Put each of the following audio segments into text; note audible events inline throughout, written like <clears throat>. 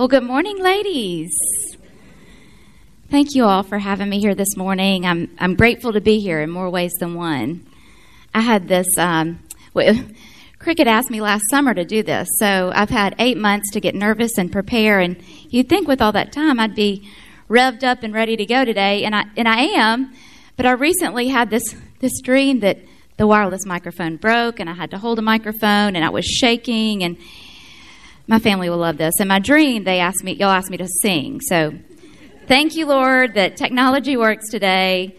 Well, good morning, ladies. Thank you all for having me here this morning. I'm, I'm grateful to be here in more ways than one. I had this, um, well, <laughs> Cricket asked me last summer to do this, so I've had eight months to get nervous and prepare, and you'd think with all that time I'd be revved up and ready to go today, and I, and I am, but I recently had this, this dream that the wireless microphone broke, and I had to hold a microphone, and I was shaking, and my family will love this. In my dream, they asked me, y'all asked me to sing. So thank you, Lord, that technology works today.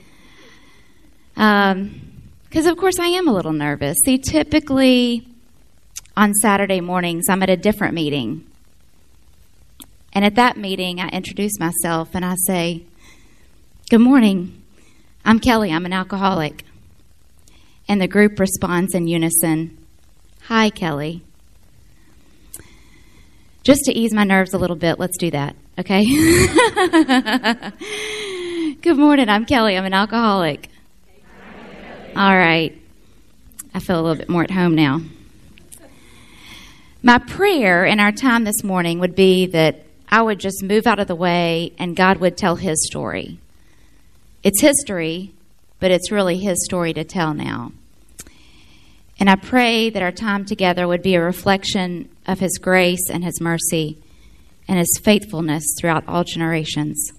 Because, um, of course, I am a little nervous. See, typically on Saturday mornings, I'm at a different meeting. And at that meeting, I introduce myself and I say, Good morning. I'm Kelly. I'm an alcoholic. And the group responds in unison Hi, Kelly. Just to ease my nerves a little bit, let's do that, okay? <laughs> Good morning. I'm Kelly. I'm an alcoholic. All right. I feel a little bit more at home now. My prayer in our time this morning would be that I would just move out of the way and God would tell His story. It's history, but it's really His story to tell now. And I pray that our time together would be a reflection of His grace and His mercy and His faithfulness throughout all generations.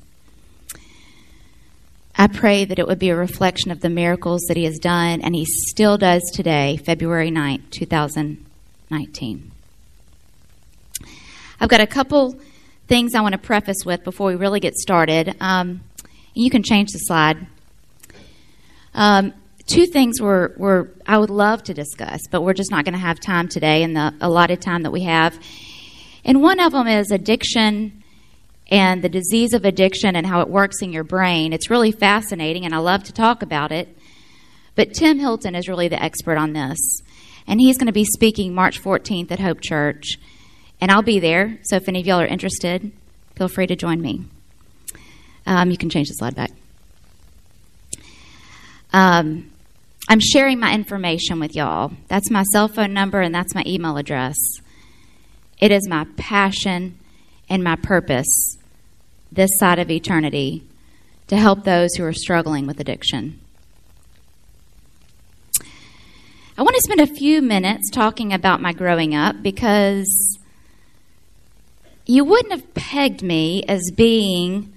I pray that it would be a reflection of the miracles that He has done and He still does today, February 9th, 2019. I've got a couple things I want to preface with before we really get started. Um, you can change the slide. Um, two things were, were I would love to discuss, but we're just not going to have time today in the allotted time that we have. And one of them is addiction and the disease of addiction and how it works in your brain. It's really fascinating, and I love to talk about it. But Tim Hilton is really the expert on this. And he's going to be speaking March 14th at Hope Church. And I'll be there, so if any of y'all are interested, feel free to join me. Um, you can change the slide back. Um, I'm sharing my information with y'all. That's my cell phone number and that's my email address. It is my passion and my purpose this side of eternity to help those who are struggling with addiction. I want to spend a few minutes talking about my growing up because you wouldn't have pegged me as being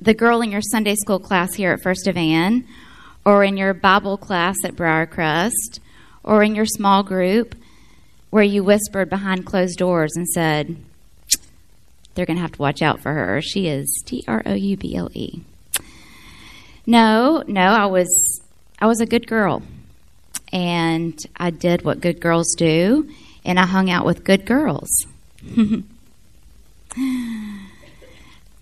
the girl in your Sunday school class here at First Evan or in your Bible class at Briarcrest, or in your small group where you whispered behind closed doors and said, They're going to have to watch out for her. She is T R O U B L E. No, no, I was I was a good girl. And I did what good girls do, and I hung out with good girls. <laughs>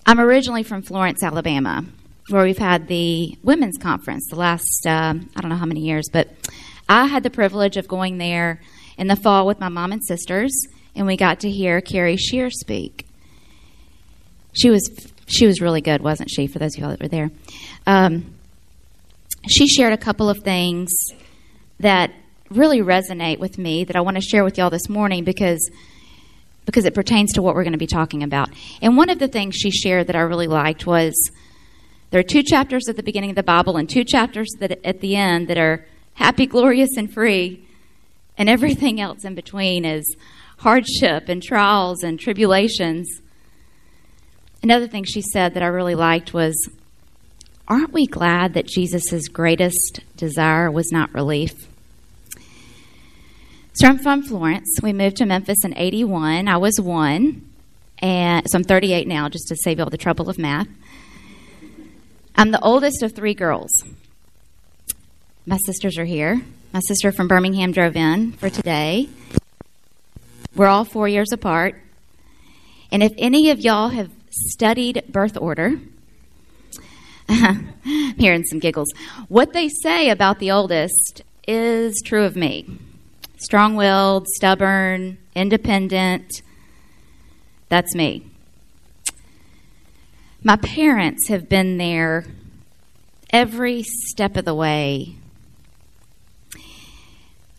I'm originally from Florence, Alabama where we've had the women's conference the last, uh, I don't know how many years, but I had the privilege of going there in the fall with my mom and sisters, and we got to hear Carrie Shear speak. She was she was really good, wasn't she? For those of you that were there, um, she shared a couple of things that really resonate with me that I want to share with y'all this morning because because it pertains to what we're going to be talking about. And one of the things she shared that I really liked was there are two chapters at the beginning of the Bible and two chapters that at the end that are happy, glorious, and free, and everything else in between is hardship and trials and tribulations. Another thing she said that I really liked was Aren't we glad that Jesus' greatest desire was not relief? So I'm from Florence. We moved to Memphis in 81. I was one, and so I'm 38 now, just to save you all the trouble of math. I'm the oldest of three girls. My sisters are here. My sister from Birmingham drove in for today. We're all four years apart. And if any of y'all have studied birth order, <laughs> I'm hearing some giggles. What they say about the oldest is true of me strong willed, stubborn, independent. That's me. My parents have been there every step of the way.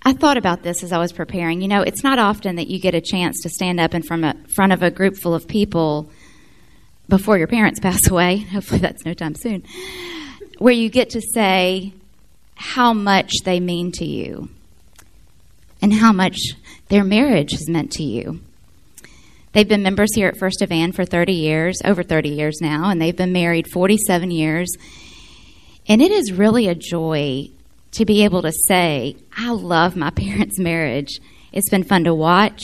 I thought about this as I was preparing. You know, it's not often that you get a chance to stand up in front of, a group full of people before your parents pass <laughs> away. Hopefully, that's no time soon. Where you get to say how much they mean to you and how much their marriage has meant to you. They've been members here at First Evan for 30 years, over 30 years now, and they've been married 47 years. And it is really a joy to be able to say, I love my <laughs> parents' marriage. It's been fun to watch.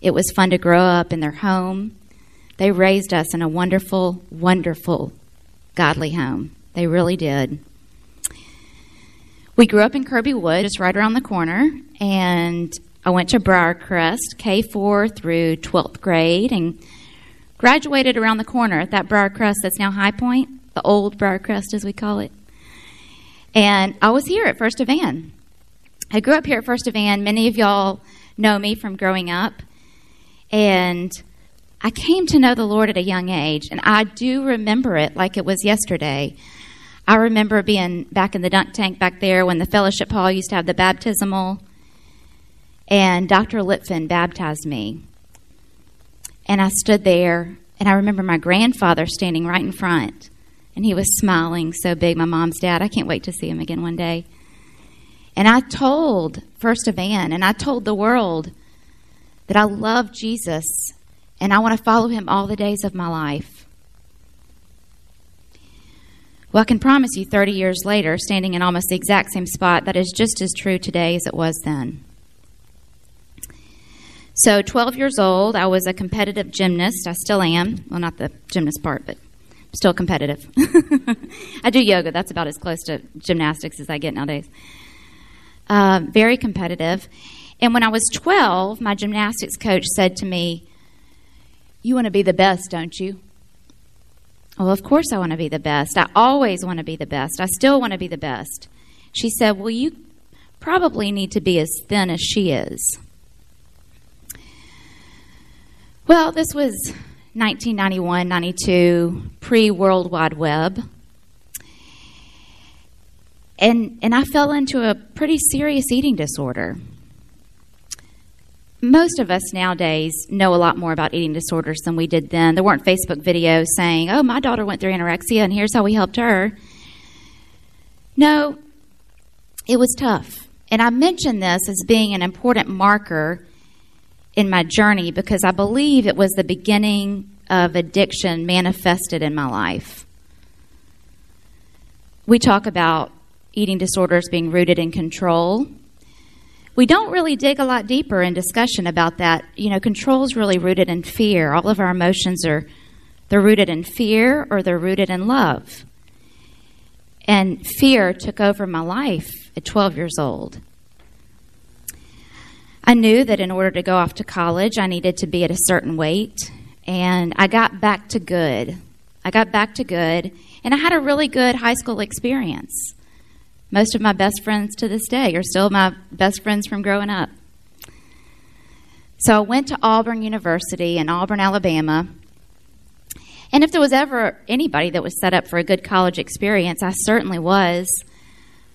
It was fun to grow up in their home. They raised us in a wonderful, wonderful, godly home. They really did. We grew up in Kirby Wood, just right around the corner, and I went to Briarcrest, K4 through 12th grade, and graduated around the corner at that Briarcrest that's now High Point, the old Briarcrest as we call it. And I was here at First of Evan. I grew up here at First of Evan. Many of y'all know me from growing up. And I came to know the Lord at a young age, and I do remember it like it was yesterday. I remember being back in the dunk tank back there when the fellowship hall used to have the baptismal, and Dr. Lipfin baptized me. And I stood there, and I remember my grandfather standing right in front and he was smiling so big. My mom's dad, I can't wait to see him again one day. And I told First of Evan, and I told the world that I love Jesus and I want to follow him all the days of my life. Well, I can promise you 30 years later, standing in almost the exact same spot, that is just as true today as it was then. So, 12 years old, I was a competitive gymnast. I still am. Well, not the gymnast part, but still competitive. <laughs> I do yoga. That's about as close to gymnastics as I get nowadays. Uh, very competitive. And when I was 12, my gymnastics coach said to me, You want to be the best, don't you? Well, of course I want to be the best. I always want to be the best. I still want to be the best. She said, Well, you probably need to be as thin as she is. Well, this was 1991, 92, pre World Wide Web. And, and I fell into a pretty serious eating disorder. Most of us nowadays know a lot more about eating disorders than we did then. There weren't Facebook videos saying, oh, my daughter went through anorexia and here's how we helped her. No, it was tough. And I mention this as being an important marker in my journey because I believe it was the beginning of addiction manifested in my life. We talk about eating disorders being rooted in control. We don't really dig a lot deeper in discussion about that. You know, control is really rooted in fear. All of our emotions are they're rooted in fear or they're rooted in love. And fear took over my life at 12 years old. I knew that in order to go off to college, I needed to be at a certain weight, and I got back to good. I got back to good, and I had a really good high school experience. Most of my best friends to this day are still my best friends from growing up. So I went to Auburn University in Auburn, Alabama. And if there was ever anybody that was set up for a good college experience, I certainly was.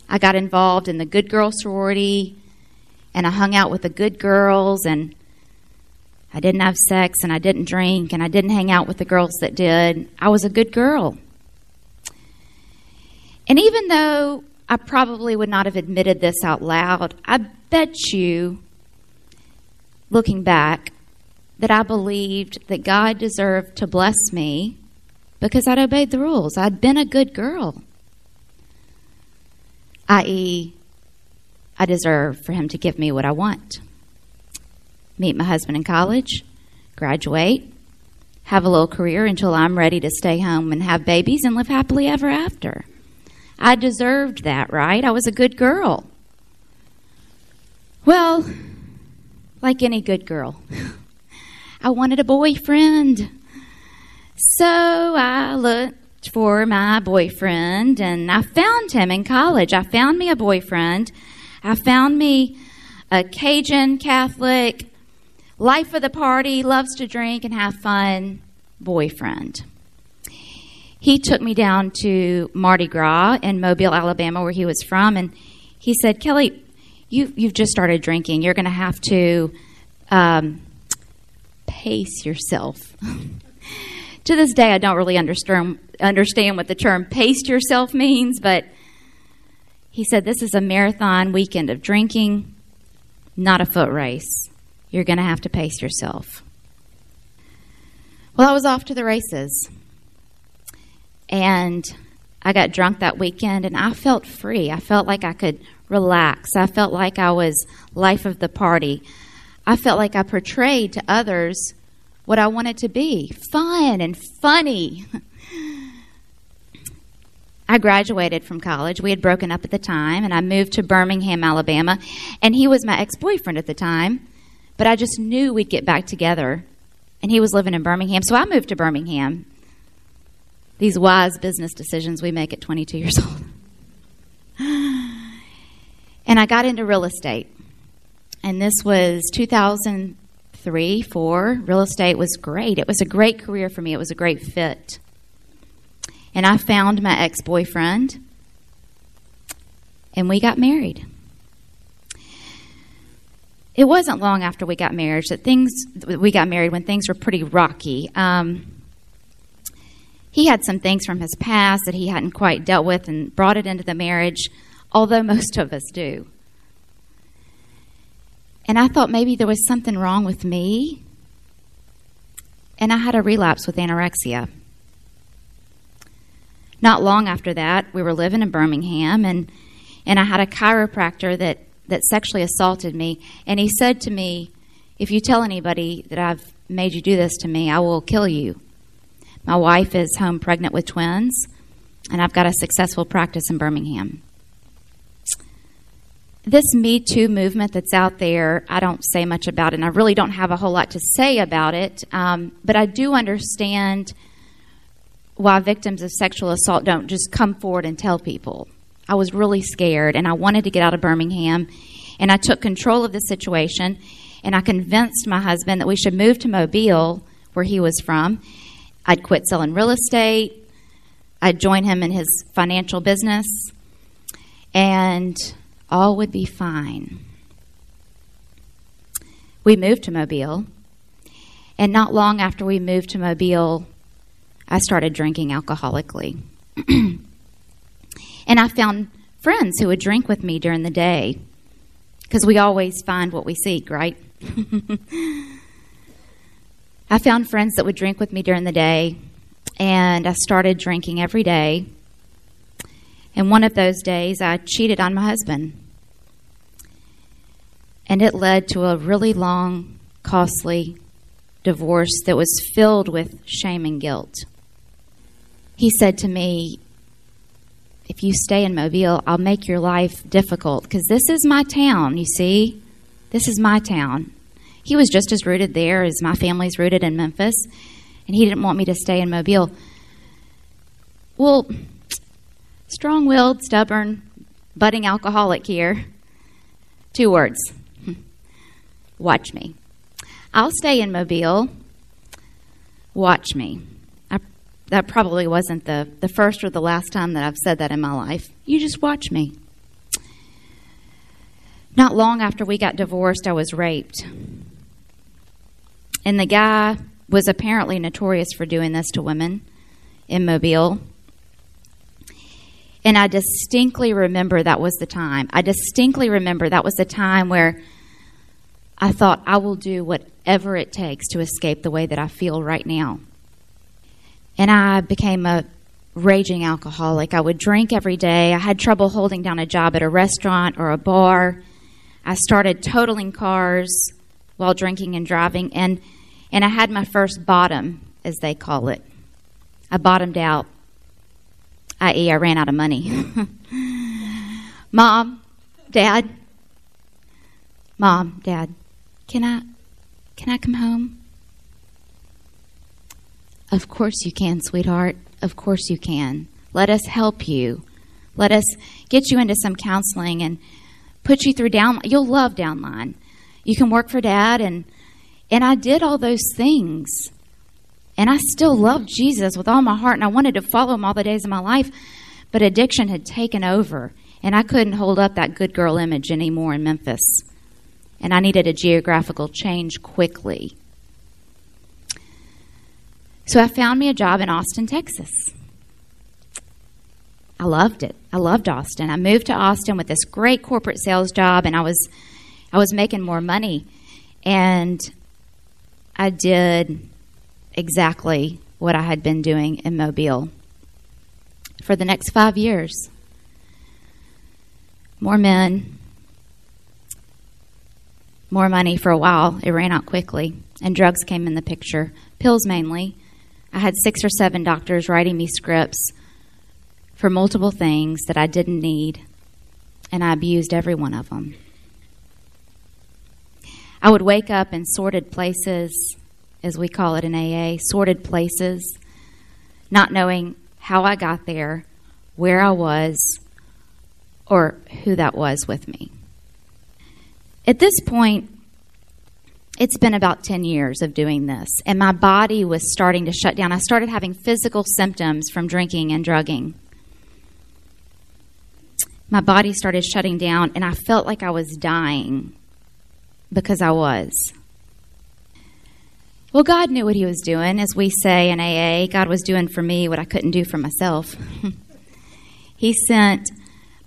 I got involved in the Good Girl sorority, and I hung out with the good girls and I didn't have sex and I didn't drink and I didn't hang out with the girls that did. I was a good girl. And even though I probably would not have admitted this out loud, I bet you, looking back, that I believed that God deserved to bless me because I'd obeyed the rules. I'd been a good girl, i.e., I deserve for him to give me what I want. Meet my husband in college, graduate, have a little career until I'm ready to stay home and have babies and live happily ever after. I deserved that, right? I was a good girl. Well, like any good girl, <laughs> I wanted a boyfriend. So I looked for my boyfriend and I found him in college. I found me a boyfriend I found me a Cajun Catholic, life of the party, loves to drink and have fun boyfriend. He took me down to Mardi Gras in Mobile, Alabama, where he was from, and he said, Kelly, you, you've just started drinking. You're going to have to um, pace yourself. <laughs> to this day, I don't really understand, understand what the term pace yourself means, but he said this is a marathon weekend of drinking, not a foot race. You're going to have to pace yourself. Well, I was off to the races. And I got drunk that weekend and I felt free. I felt like I could relax. I felt like I was life of the party. I felt like I portrayed to others what I wanted to be fun and funny. <laughs> I graduated from college. We had broken up at the time, and I moved to Birmingham, Alabama. And he was my ex boyfriend at the time, but I just knew we'd get back together. And he was living in Birmingham, so I moved to Birmingham these wise business decisions we make at 22 years old. and I got into real estate. And this was 2003, 4. Real estate was great. It was a great career for me. It was a great fit. And I found my ex-boyfriend and we got married. It wasn't long after we got married that things we got married when things were pretty rocky. Um, he had some things from his past that he hadn't quite dealt with and brought it into the marriage, although <laughs> most of us do. And I thought maybe there was something wrong with me. And I had a relapse with anorexia. Not long after that, we were living in Birmingham, and, and I had a chiropractor that, that sexually assaulted me. And he said to me, If you tell anybody that I've made you do this to me, I will kill you. My wife is home pregnant with twins, and I've got a successful practice in Birmingham. This Me Too movement that's out there, I don't say much about it, and I really don't have a whole lot to say about it, um, but I do understand why victims of sexual assault don't just come forward and tell people. I was really scared, and I wanted to get out of Birmingham, and I took control of the situation, and I convinced my husband that we should move to Mobile, where he was from, I'd quit selling real estate. I'd join him in his financial business, and all would be fine. We moved to Mobile, and not long after we moved to Mobile, I started drinking alcoholically. <clears throat> and I found friends who would drink with me during the day because we always find what we seek, right? <laughs> I found friends that would drink with me during the day, and I started drinking every day. And one of those days, I cheated on my husband. And it led to a really long, costly divorce that was filled with shame and guilt. He said to me, If you stay in Mobile, I'll make your life difficult because this is my town, you see? This is my town. He was just as rooted there as my family's rooted in Memphis, and he didn't want me to stay in Mobile. Well, strong willed, stubborn, budding alcoholic here. Two words <laughs> watch me. I'll stay in Mobile. Watch me. That probably wasn't the, the first or the last time that I've said that in my life. You just watch me. Not long after we got divorced, I was raped. And the guy was apparently notorious for doing this to women in Mobile. And I distinctly remember that was the time. I distinctly remember that was the time where I thought, I will do whatever it takes to escape the way that I feel right now. And I became a raging alcoholic. I would drink every day. I had trouble holding down a job at a restaurant or a bar. I started totaling cars while drinking and driving, and and I had my first bottom, as they call it. I bottomed out, i.e., I ran out of money. <laughs> Mom, Dad, Mom, Dad, can I can I come home? Of course you can, sweetheart. Of course you can. Let us help you. Let us get you into some counseling and put you through down. You'll love downline. You can work for dad and and I did all those things. And I still loved Jesus with all my heart and I wanted to follow him all the days of my life, but addiction had taken over And I couldn't hold up that good girl image anymore in Memphis. And I needed a geographical change quickly. So I found me a job in Austin, Texas. I loved it. I loved Austin. I moved to Austin with this great corporate sales job and I was I was making more money and I did exactly what I had been doing in Mobile for the next 5 years. More men, more money for a while. It ran out quickly and drugs came in the picture, pills mainly. I had 6 or 7 doctors writing me scripts for multiple things that I didn't need, and I abused every one of them. I would wake up in sordid places, as we call it in AA, sordid places, not knowing how I got there, where I was, or who that was with me. At this point, it's been about 10 years of doing this, and my body was starting to shut down. I started having physical symptoms from drinking and drugging my body started shutting down, and I felt like I was dying because I was. Well, God knew what He was doing. As we say in AA, God was doing for me what I couldn't do for myself. <laughs> he sent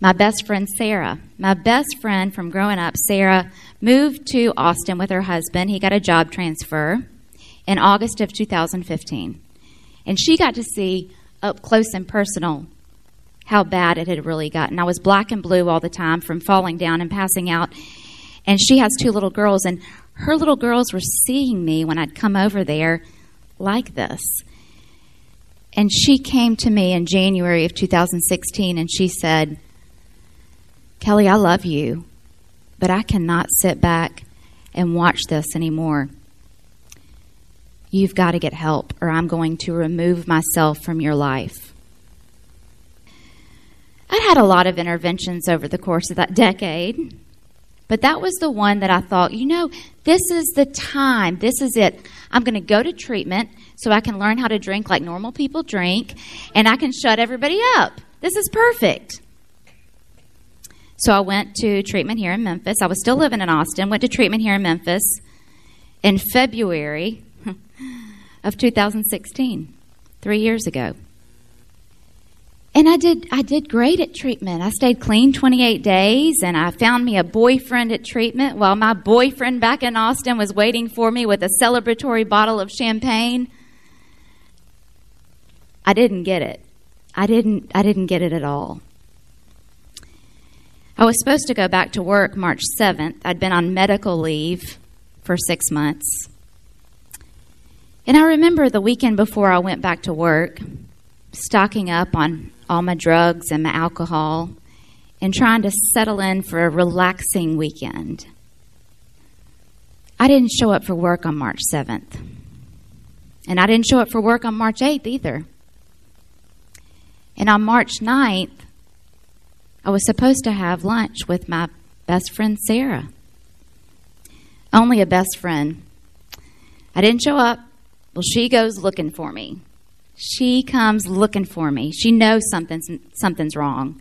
my best friend, Sarah. My best friend from growing up, Sarah, moved to Austin with her husband. He got a job transfer in August of 2015. And she got to see up close and personal how bad it had really gotten. I was black and blue all the time from falling down and passing out. And she has two little girls, and her little girls were seeing me when I'd come over there like this. And she came to me in January of 2016 and she said, Kelly, I love you, but I cannot sit back and watch this anymore. You've got to get help, or I'm going to remove myself from your life. I'd had a lot of interventions over the course of that decade, but that was the one that I thought, you know, this is the time. This is it. I'm going to go to treatment so I can learn how to drink like normal people drink, and I can shut everybody up. This is perfect. So I went to treatment here in Memphis. I was still living in Austin, went to treatment here in Memphis in February <laughs> of 2016, three years ago. And I did I did great at treatment. I stayed clean 28 days and I found me a boyfriend at treatment while my boyfriend back in Austin was waiting for me with a celebratory bottle of champagne. I didn't get it. I didn't I didn't get it at all. I was supposed to go back to work March 7th. I'd been on medical leave for 6 months. And I remember the weekend before I went back to work, stocking up on all my drugs and my alcohol and trying to settle in for a relaxing weekend. I didn't show up for work on March 7th. And I didn't show up for work on March 8th either. And on March 9th, I was supposed to have lunch with my best friend Sarah. Only a best friend. I didn't show up. Well, she goes looking for me. She comes looking for me. She knows something's, something's wrong.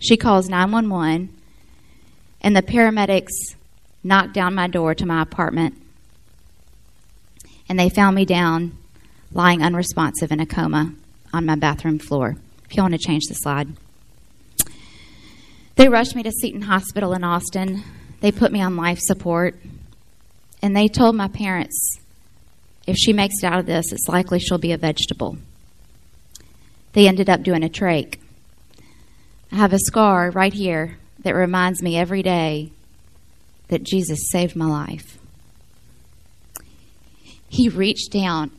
She calls 911, and the paramedics knocked down my door to my apartment, and they found me down, lying unresponsive in a coma on my bathroom floor. If you want to change the slide. They rushed me to Seton Hospital in Austin. They put me on life support, and they told my parents if she makes it out of this, it's likely she'll be a vegetable. They ended up doing a trach. I have a scar right here that reminds me every day that Jesus saved my life. He reached down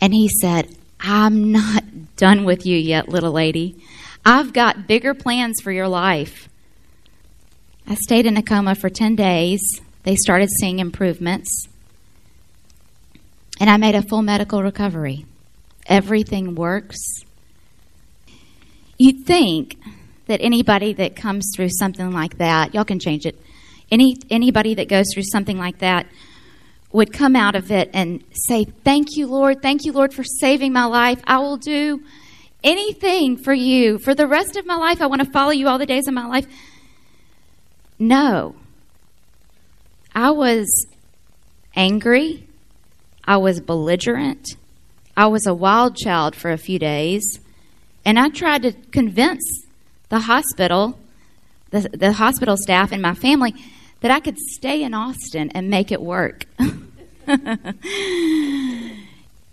and he said, I'm not done with you yet, little lady. I've got bigger plans for your life. I stayed in a coma for 10 days. They started seeing improvements and I made a full medical recovery. Everything works. You'd think that anybody that comes through something like that, y'all can change it. Any anybody that goes through something like that would come out of it and say, "Thank you, Lord. Thank you, Lord, for saving my life. I will do anything for you for the rest of my life. I want to follow you all the days of my life. No. I was angry. I was belligerent. I was a wild child for a few days. And I tried to convince the hospital, the, the hospital staff, and my family that I could stay in Austin and make it work. <laughs>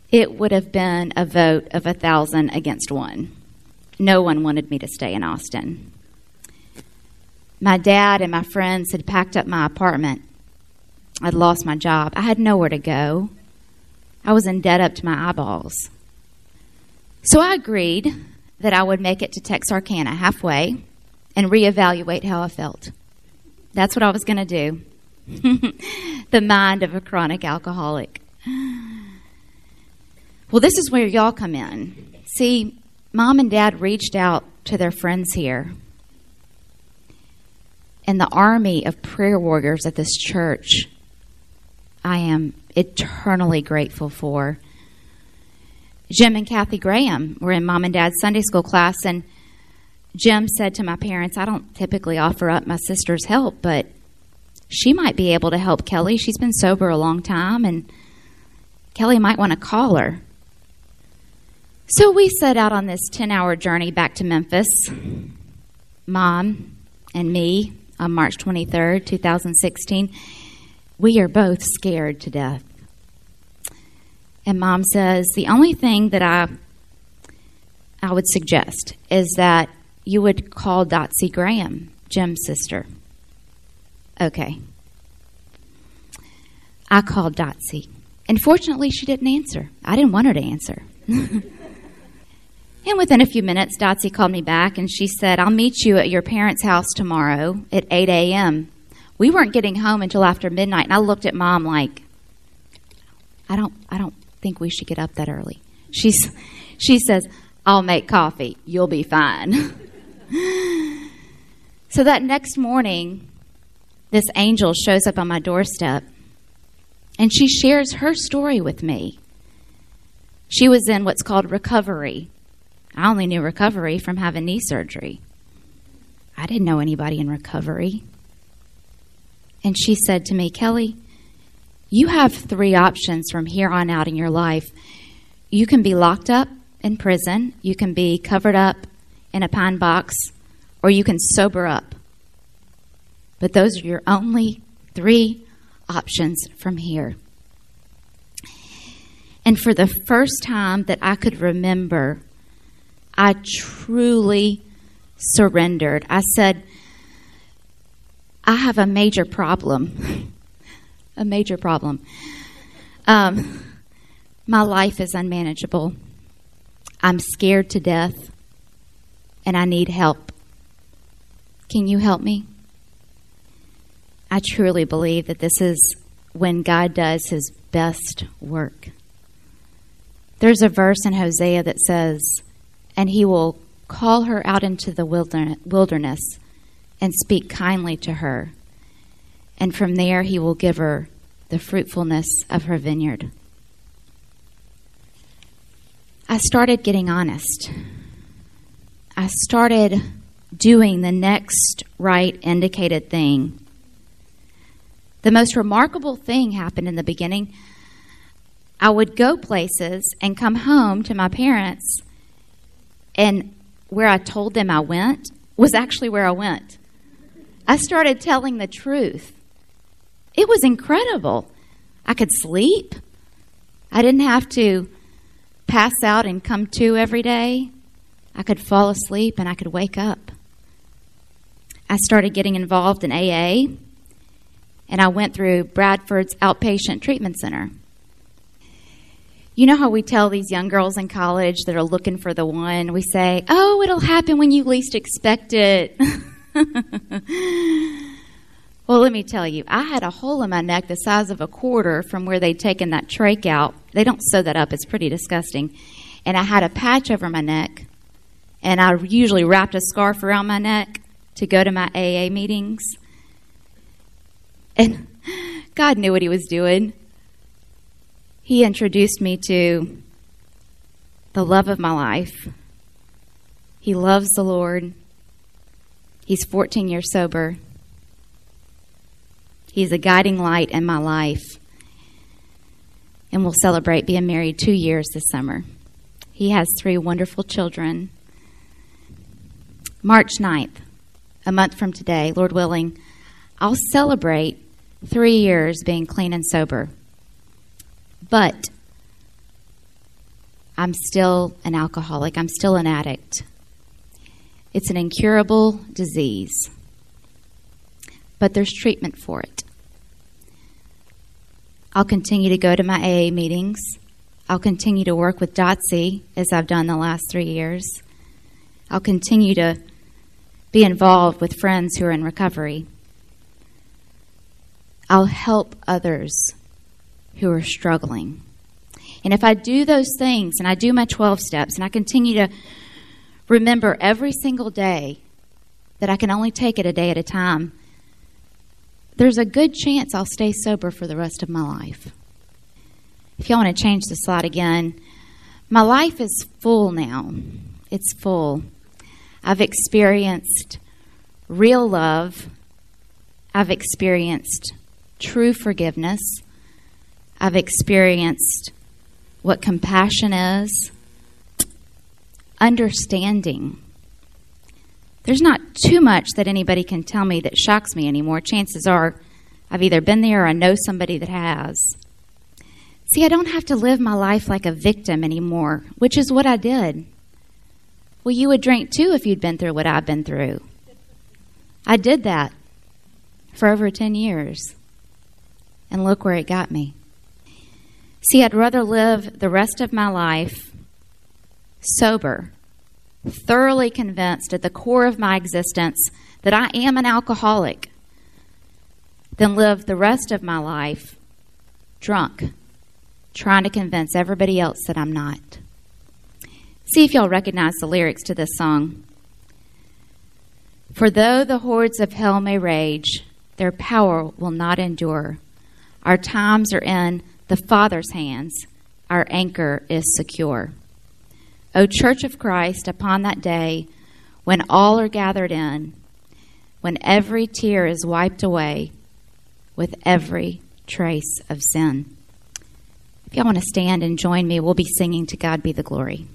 it would have been a vote of a thousand against one. No one wanted me to stay in Austin. My dad and my friends had packed up my apartment. I'd lost my job. I had nowhere to go. I was in debt up to my eyeballs. So I agreed that I would make it to Texarkana halfway and reevaluate how I felt. That's what I was going to do. <laughs> the mind of a chronic alcoholic. Well, this is where y'all come in. See, mom and dad reached out to their friends here. And the army of prayer warriors at this church, I am eternally grateful for. Jim and Kathy Graham were in mom and dad's Sunday school class, and Jim said to my parents, I don't typically offer up my sister's help, but she might be able to help Kelly. She's been sober a long time, and Kelly might want to call her. So we set out on this 10 hour journey back to Memphis. Mom and me on March 23rd, 2016. We are both scared to death. And mom says, The only thing that I, I would suggest is that you would call Dotsie Graham, Jim's sister. Okay. I called Dotsie. And fortunately, she didn't answer. I didn't want her to answer. <laughs> And within a few minutes, Dotsie called me back and she said, I'll meet you at your parents' house tomorrow at 8 a.m. We weren't getting home until after midnight, and I looked at mom like, I don't, I don't think we should get up that early. She's, she says, I'll make coffee. You'll be fine. <laughs> so that next morning, this angel shows up on my doorstep and she shares her story with me. She was in what's called recovery I only knew recovery from having knee surgery. I didn't know anybody in recovery. And she said to me, Kelly, you have three options from here on out in your life. You can be locked up in prison, you can be covered up in a pine box, or you can sober up. But those are your only three options from here. And for the first time that I could remember, I truly surrendered. I said, I have a major problem. <laughs> a major problem. Um, my life is unmanageable. I'm scared to death, and I need help. Can you help me? I truly believe that this is when God does his best work. There's a verse in Hosea that says, and he will call her out into the wilderness and speak kindly to her. And from there, he will give her the fruitfulness of her vineyard. I started getting honest. I started doing the next right indicated thing. The most remarkable thing happened in the beginning. I would go places and come home to my parents and where I told them I went was actually where I went. I started telling the truth. It was incredible. I could sleep. I didn't have to pass out and come to every day. I could fall asleep and I could wake up. I started getting involved in AA, and I went through Bradford's outpatient treatment center. You know how we tell these young girls in college that are looking for the one, we say, Oh, it'll happen when you least expect it. <laughs> well, let me tell you, I had a hole in my neck the size of a quarter from where they'd taken that trach out. They don't sew that up, it's pretty disgusting. And I had a patch over my neck, and I usually wrapped a scarf around my neck to go to my AA meetings. And <laughs> God knew what He was doing he introduced me to the love of my life, He loves the Lord. He's 14 years sober. He's a guiding light in my life. And we'll celebrate being married two years this summer. He has three wonderful children. March 9th, a month from today, Lord willing, I'll celebrate three years being clean and sober. But I'm still an alcoholic, I'm still an addict. It's an incurable disease, but there's treatment for it. I'll continue to go to my AA meetings. I'll continue to work with Dotsie as I've done the last three years. I'll continue to be involved with friends who are in recovery. I'll help others who are struggling. And if I do those things and I do my 12 steps and I continue to remember every single day that I can only take it a day at a time, there's a good chance I'll stay sober for the rest of my life. If y'all want to change the slide again, my life is full now. It's full. I've experienced real love. I've experienced true forgiveness. I've experienced what compassion is, understanding. There's not too much that anybody can tell me that shocks me anymore. Chances are I've either been there or I know somebody that has. See, I don't have to live my life like a victim anymore, which is what I did. Well, you would drink too if you'd been through what I've been through. I did that for over 10 years. And look where it got me. See, I'd rather live the rest of my life sober, thoroughly convinced at the core of my existence that I am an alcoholic, than live the rest of my life drunk, trying to convince everybody else that I'm not. See if y'all recognize the lyrics to this song. For though the hordes of hell may rage, their power will not endure. Our times are in the Father's hands, our anchor is secure. O Church of Christ, upon that day when all are gathered in, when every tear is wiped away with every trace of sin. If y'all want to stand and join me, we'll be singing To God Be the Glory.